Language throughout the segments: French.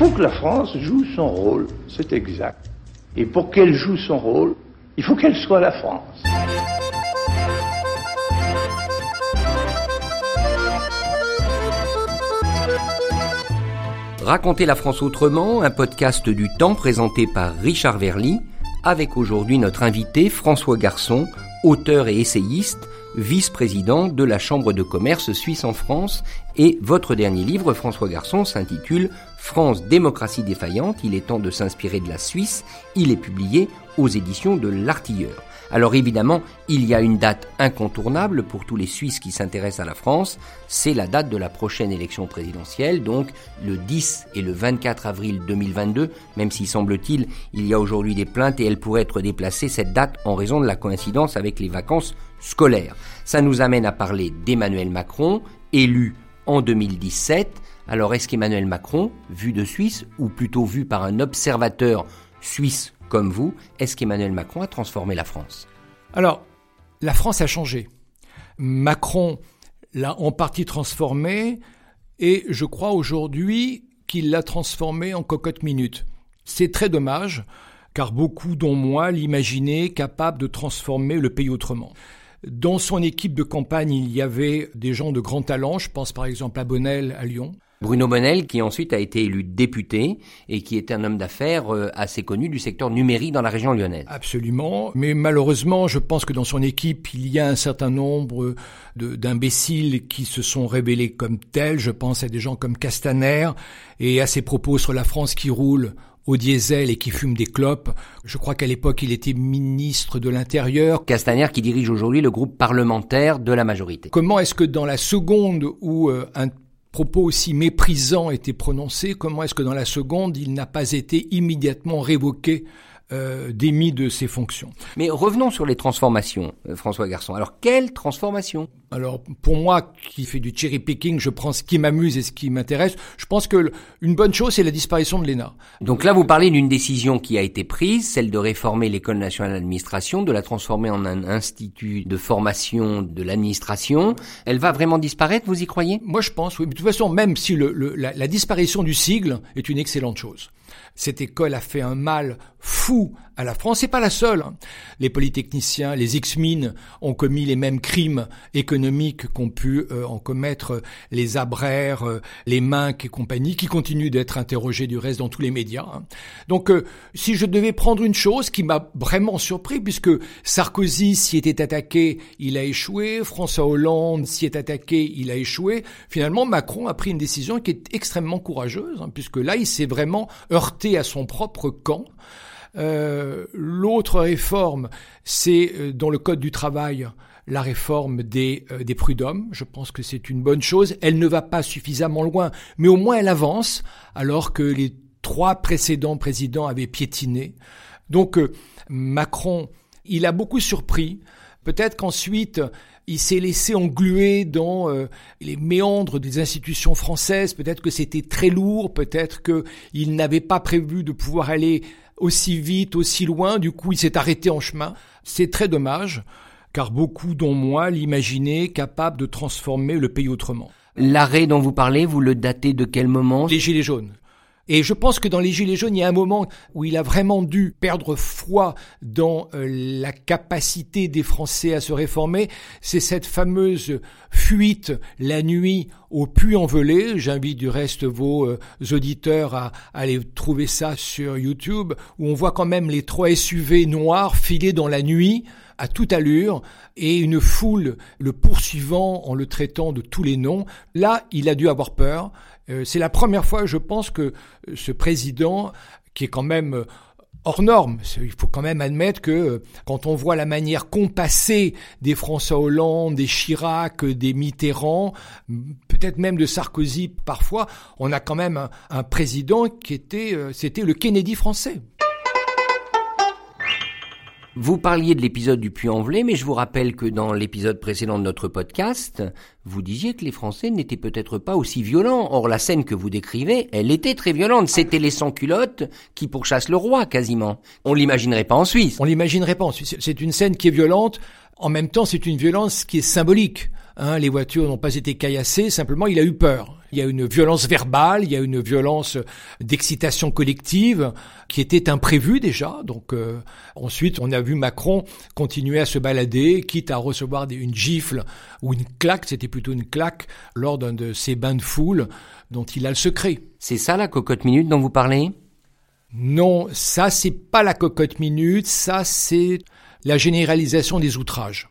faut que la France joue son rôle, c'est exact. Et pour qu'elle joue son rôle, il faut qu'elle soit la France. Raconter la France autrement, un podcast du temps présenté par Richard Verly, avec aujourd'hui notre invité François Garçon, auteur et essayiste, vice-président de la Chambre de commerce suisse en France, et votre dernier livre, François Garçon, s'intitule France démocratie défaillante, il est temps de s'inspirer de la Suisse, il est publié aux éditions de l'Artilleur. Alors évidemment, il y a une date incontournable pour tous les Suisses qui s'intéressent à la France, c'est la date de la prochaine élection présidentielle, donc le 10 et le 24 avril 2022, même si semble-t-il il y a aujourd'hui des plaintes et elle pourrait être déplacée cette date en raison de la coïncidence avec les vacances scolaires. Ça nous amène à parler d'Emmanuel Macron, élu en 2017. Alors est-ce qu'Emmanuel Macron, vu de Suisse, ou plutôt vu par un observateur suisse comme vous, est-ce qu'Emmanuel Macron a transformé la France? Alors, la France a changé. Macron l'a en partie transformée et je crois aujourd'hui qu'il l'a transformée en cocotte minute. C'est très dommage car beaucoup, dont moi, l'imaginaient capable de transformer le pays autrement. Dans son équipe de campagne, il y avait des gens de grand talent, je pense par exemple à Bonnel à Lyon, Bruno Bonnel, qui ensuite a été élu député et qui est un homme d'affaires euh, assez connu du secteur numérique dans la région lyonnaise. Absolument, mais malheureusement, je pense que dans son équipe, il y a un certain nombre d'imbéciles qui se sont révélés comme tels. Je pense à des gens comme Castaner et à ses propos sur la France qui roule au diesel et qui fume des clopes. Je crois qu'à l'époque, il était ministre de l'Intérieur. Castaner qui dirige aujourd'hui le groupe parlementaire de la majorité. Comment est-ce que dans la seconde où euh, un propos aussi méprisants étaient prononcés, comment est-ce que dans la seconde, il n'a pas été immédiatement révoqué euh, démis de ses fonctions. Mais revenons sur les transformations, euh, François Garçon. Alors, quelle transformation? Alors, pour moi, qui fait du cherry picking, je prends ce qui m'amuse et ce qui m'intéresse. Je pense que une bonne chose, c'est la disparition de l'ENA. Donc là, vous parlez d'une décision qui a été prise, celle de réformer l'École nationale d'administration, de la transformer en un institut de formation de l'administration. Elle va vraiment disparaître, vous y croyez? Moi, je pense, oui. de toute façon, même si le, la, la disparition du sigle est une excellente chose. Cette école a fait un mal fou à la France. C'est pas la seule. Hein. Les polytechniciens, les ex-mines ont commis les mêmes crimes économiques qu'ont pu euh, en commettre les Abraires, euh, les Minc et compagnie, qui continuent d'être interrogés du reste dans tous les médias. Hein. Donc, euh, si je devais prendre une chose qui m'a vraiment surpris, puisque Sarkozy s'y était attaqué, il a échoué, François Hollande s'y est attaqué, il a échoué. Finalement, Macron a pris une décision qui est extrêmement courageuse, hein, puisque là, il s'est vraiment heurté à son propre camp. Euh, l'autre réforme, c'est euh, dans le Code du travail la réforme des, euh, des prud'hommes. Je pense que c'est une bonne chose. Elle ne va pas suffisamment loin, mais au moins elle avance, alors que les trois précédents présidents avaient piétiné. Donc Macron, il a beaucoup surpris. Peut-être qu'ensuite, il s'est laissé engluer dans les méandres des institutions françaises. Peut-être que c'était très lourd. Peut-être qu'il n'avait pas prévu de pouvoir aller aussi vite, aussi loin, du coup il s'est arrêté en chemin. C'est très dommage, car beaucoup, dont moi, l'imaginaient capable de transformer le pays autrement. L'arrêt dont vous parlez, vous le datez de quel moment? Les Gilets jaunes. Et je pense que dans les Gilets jaunes, il y a un moment où il a vraiment dû perdre foi dans euh, la capacité des Français à se réformer. C'est cette fameuse fuite la nuit au Puy-en-Velay. J'invite du reste vos euh, auditeurs à, aller trouver ça sur YouTube, où on voit quand même les trois SUV noirs filer dans la nuit à toute allure et une foule le poursuivant en le traitant de tous les noms. Là, il a dû avoir peur. Euh, c'est la première fois, je pense, que euh, ce président, qui est quand même euh, hors norme. Il faut quand même admettre que quand on voit la manière compassée des François Hollande, des Chirac, des Mitterrand, peut-être même de Sarkozy parfois, on a quand même un, président qui était, le Kennedy français. Vous parliez de l'épisode du Puy-en-Velay, mais je vous rappelle que dans l'épisode précédent de notre podcast, vous disiez que les Français n'étaient peut-être pas aussi violents. Or, la scène que vous décrivez, elle était très violente. C'était les sans-culottes qui pourchassent le roi, quasiment. On l'imaginerait pas en Suisse. On l'imaginerait pas en Suisse. C'est une scène qui est violente. En même temps, c'est une violence qui est symbolique. Hein, les voitures n'ont pas été caillassées, simplement il a eu peur. Il y a une violence verbale, il y a une violence d'excitation collective qui était imprévue déjà. Donc euh, ensuite, on a vu Macron continuer à se balader, quitte à recevoir des, une gifle ou une claque, c'était plutôt une claque, lors d'un de ces bains de foule dont il a le secret. C'est ça la cocotte minute dont vous parlez? Non, ça c'est pas la cocotte minute, ça c'est la généralisation des outrages.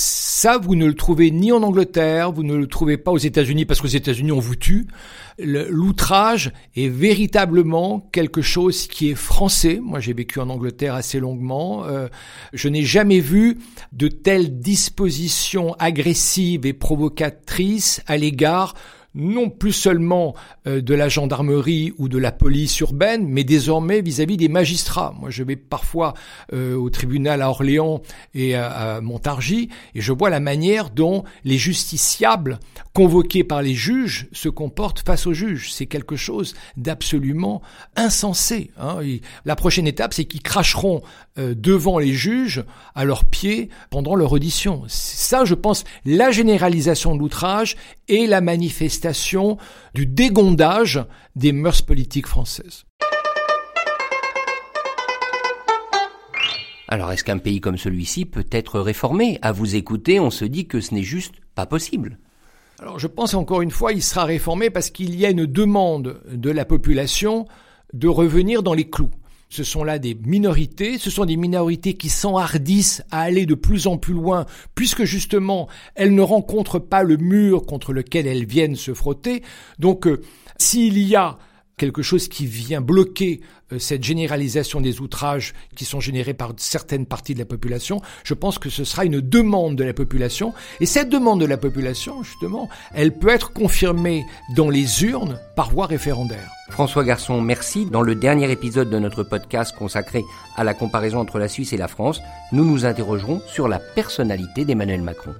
Ça, vous ne le trouvez ni en Angleterre, vous ne le trouvez pas aux États-Unis parce qu'aux États-Unis on vous tue. L'outrage est véritablement quelque chose qui est français. Moi, j'ai vécu en Angleterre assez longuement. Euh, je n'ai jamais vu de telles dispositions agressives et provocatrices à l'égard non plus seulement euh, de la gendarmerie ou de la police urbaine, mais désormais vis-à-vis des magistrats. Moi, je vais parfois euh, au tribunal à Orléans et à, Montargis, et je vois la manière dont les justiciables convoqués par les juges se comportent face aux juges. C'est quelque chose d'absolument insensé. Hein. la prochaine étape, c'est qu'ils cracheront euh, devant les juges à leurs pieds pendant leur audition. Ça, je pense, la généralisation de l'outrage et la manifestation du dégondage des mœurs politiques françaises. Alors est-ce qu'un pays comme celui-ci peut être réformé? À vous écouter, on se dit que ce n'est juste pas possible. Alors je pense encore une fois, il sera réformé parce qu'il y a une demande de la population de revenir dans les clous. Ce sont là des minorités, ce sont des minorités qui s'enhardissent à aller de plus en plus loin, puisque justement elles ne rencontrent pas le mur contre lequel elles viennent se frotter. Donc euh, s'il y a quelque chose qui vient bloquer euh, cette généralisation des outrages qui sont générés par certaines parties de la population, je pense que ce sera une demande de la population. Et cette demande de la population, justement, elle peut être confirmée dans les urnes par voie référendaire. François Garçon, merci. Dans le dernier épisode de notre podcast consacré à la comparaison entre la Suisse et la France, nous nous interrogerons sur la personnalité d'Emmanuel Macron.